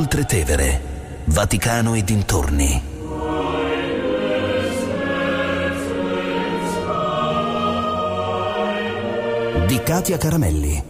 Oltre Tevere, Vaticano e dintorni. Di Katia Caramelli.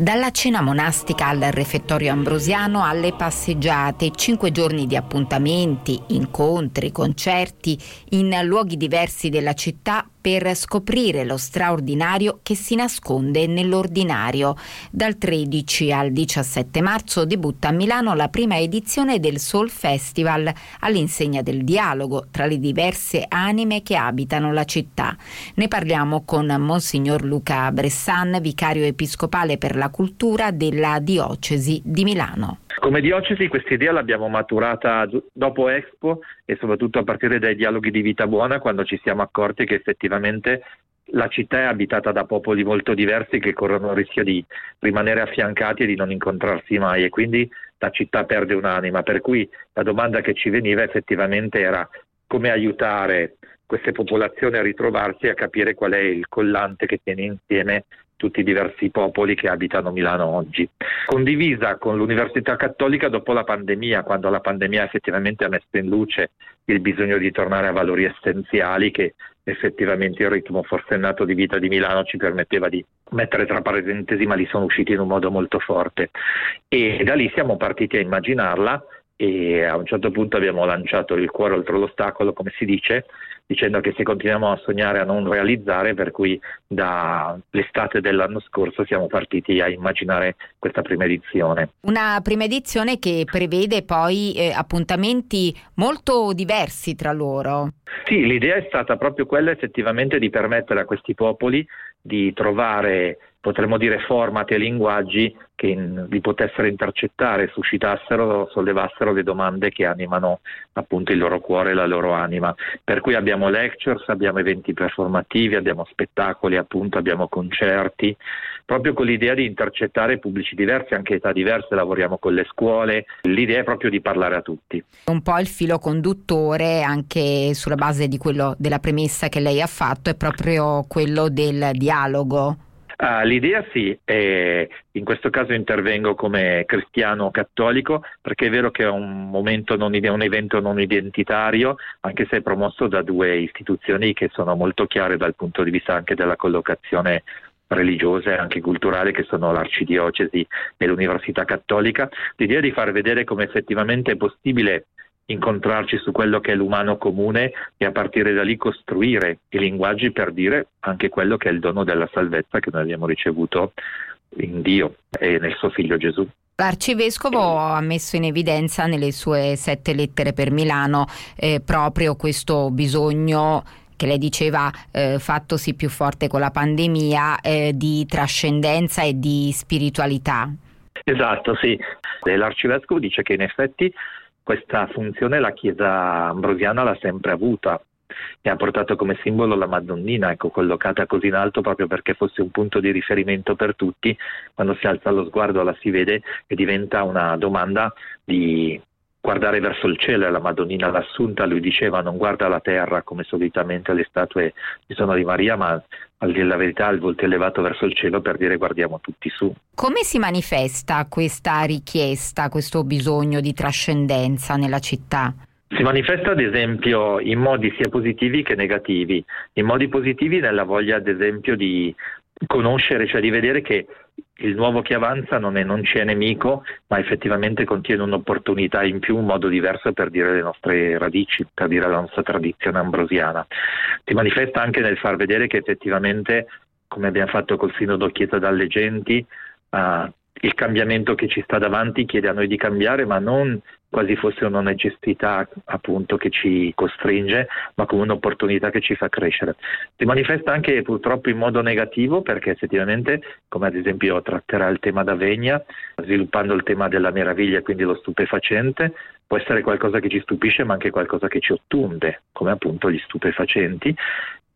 Dalla cena monastica al refettorio ambrosiano alle passeggiate, cinque giorni di appuntamenti, incontri, concerti in luoghi diversi della città per scoprire lo straordinario che si nasconde nell'ordinario. Dal 13 al 17 marzo debutta a Milano la prima edizione del Soul Festival all'insegna del dialogo tra le diverse anime che abitano la città. Ne parliamo con Monsignor Luca Bressan, vicario episcopale per la cultura della diocesi di Milano. Come diocesi questa idea l'abbiamo maturata dopo Expo e soprattutto a partire dai dialoghi di vita buona quando ci siamo accorti che effettivamente la città è abitata da popoli molto diversi che corrono il rischio di rimanere affiancati e di non incontrarsi mai e quindi la città perde un'anima. Per cui la domanda che ci veniva effettivamente era come aiutare queste popolazioni a ritrovarsi e a capire qual è il collante che tiene insieme tutti i diversi popoli che abitano Milano oggi. Condivisa con l'Università Cattolica dopo la pandemia, quando la pandemia effettivamente ha messo in luce il bisogno di tornare a valori essenziali che effettivamente il ritmo forsennato di vita di Milano ci permetteva di mettere tra parentesi, ma li sono usciti in un modo molto forte. E da lì siamo partiti a immaginarla e a un certo punto abbiamo lanciato il cuore oltre l'ostacolo, come si dice, dicendo che se continuiamo a sognare a non realizzare, per cui dall'estate dell'anno scorso siamo partiti a immaginare questa prima edizione. Una prima edizione che prevede poi eh, appuntamenti molto diversi tra loro. Sì, l'idea è stata proprio quella effettivamente di permettere a questi popoli di trovare potremmo dire format e linguaggi che li potessero intercettare, suscitassero, sollevassero le domande che animano appunto il loro cuore e la loro anima. Per cui abbiamo lectures, abbiamo eventi performativi, abbiamo spettacoli, appunto, abbiamo concerti, proprio con l'idea di intercettare pubblici diversi, anche età diverse, lavoriamo con le scuole, l'idea è proprio di parlare a tutti. Un po' il filo conduttore anche sulla base quello della premessa che lei ha fatto è proprio quello del dialogo Uh, l'idea sì, e in questo caso intervengo come cristiano cattolico perché è vero che è un, non, un evento non identitario, anche se è promosso da due istituzioni che sono molto chiare dal punto di vista anche della collocazione religiosa e anche culturale che sono l'arcidiocesi e l'università cattolica, l'idea di far vedere come effettivamente è possibile incontrarci su quello che è l'umano comune e a partire da lì costruire i linguaggi per dire anche quello che è il dono della salvezza che noi abbiamo ricevuto in Dio e nel suo figlio Gesù. L'arcivescovo ha messo in evidenza nelle sue sette lettere per Milano eh, proprio questo bisogno che lei diceva eh, fattosi più forte con la pandemia eh, di trascendenza e di spiritualità. Esatto, sì. L'arcivescovo dice che in effetti questa funzione la Chiesa ambrosiana l'ha sempre avuta e ha portato come simbolo la Madonnina, ecco, collocata così in alto proprio perché fosse un punto di riferimento per tutti, quando si alza lo sguardo la si vede e diventa una domanda di guardare verso il cielo e la Madonnina l'assunta, lui diceva non guarda la terra come solitamente le statue ci sono di Maria, ma al dire la verità il volto elevato verso il cielo per dire guardiamo tutti su. Come si manifesta questa richiesta, questo bisogno di trascendenza nella città? Si manifesta ad esempio in modi sia positivi che negativi. In modi positivi nella voglia ad esempio di conoscere, cioè di vedere che il nuovo che avanza non, è, non ci è nemico, ma effettivamente contiene un'opportunità in più, un modo diverso per dire le nostre radici, per dire la nostra tradizione ambrosiana. Si manifesta anche nel far vedere che effettivamente, come abbiamo fatto col Sinodo Chiesa dalle Genti, uh, il cambiamento che ci sta davanti chiede a noi di cambiare, ma non quasi fosse una necessità appunto che ci costringe, ma come un'opportunità che ci fa crescere. Si manifesta anche purtroppo in modo negativo perché effettivamente, come ad esempio tratterà il tema d'Avegna, sviluppando il tema della meraviglia, quindi lo stupefacente, può essere qualcosa che ci stupisce ma anche qualcosa che ci ottunde, come appunto gli stupefacenti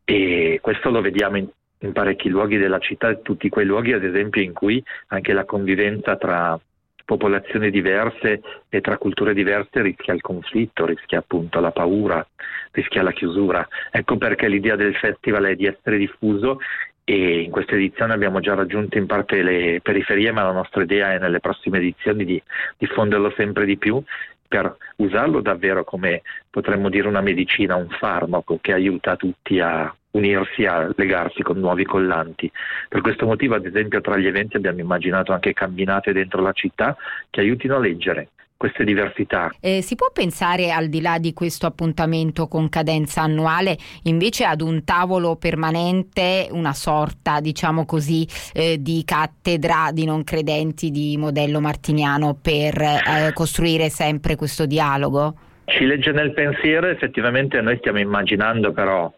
e questo lo vediamo in in parecchi luoghi della città, tutti quei luoghi ad esempio in cui anche la convivenza tra popolazioni diverse e tra culture diverse rischia il conflitto, rischia appunto la paura, rischia la chiusura. Ecco perché l'idea del festival è di essere diffuso e in questa edizione abbiamo già raggiunto in parte le periferie, ma la nostra idea è nelle prossime edizioni di diffonderlo sempre di più per usarlo davvero come potremmo dire una medicina, un farmaco che aiuta tutti a unirsi, a legarsi con nuovi collanti. Per questo motivo, ad esempio, tra gli eventi abbiamo immaginato anche camminate dentro la città che aiutino a leggere, queste diversità. Eh, si può pensare al di là di questo appuntamento con cadenza annuale invece ad un tavolo permanente, una sorta diciamo così eh, di cattedra di non credenti di modello martiniano per eh, costruire sempre questo dialogo? Ci legge nel pensiero, effettivamente noi stiamo immaginando però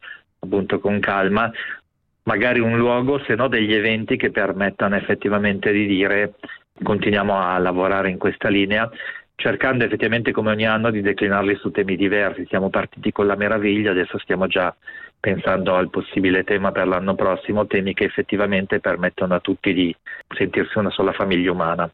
appunto con calma, magari un luogo, se no degli eventi che permettano effettivamente di dire continuiamo a lavorare in questa linea cercando effettivamente come ogni anno di declinarli su temi diversi. Siamo partiti con la meraviglia, adesso stiamo già pensando al possibile tema per l'anno prossimo, temi che effettivamente permettono a tutti di sentirsi una sola famiglia umana.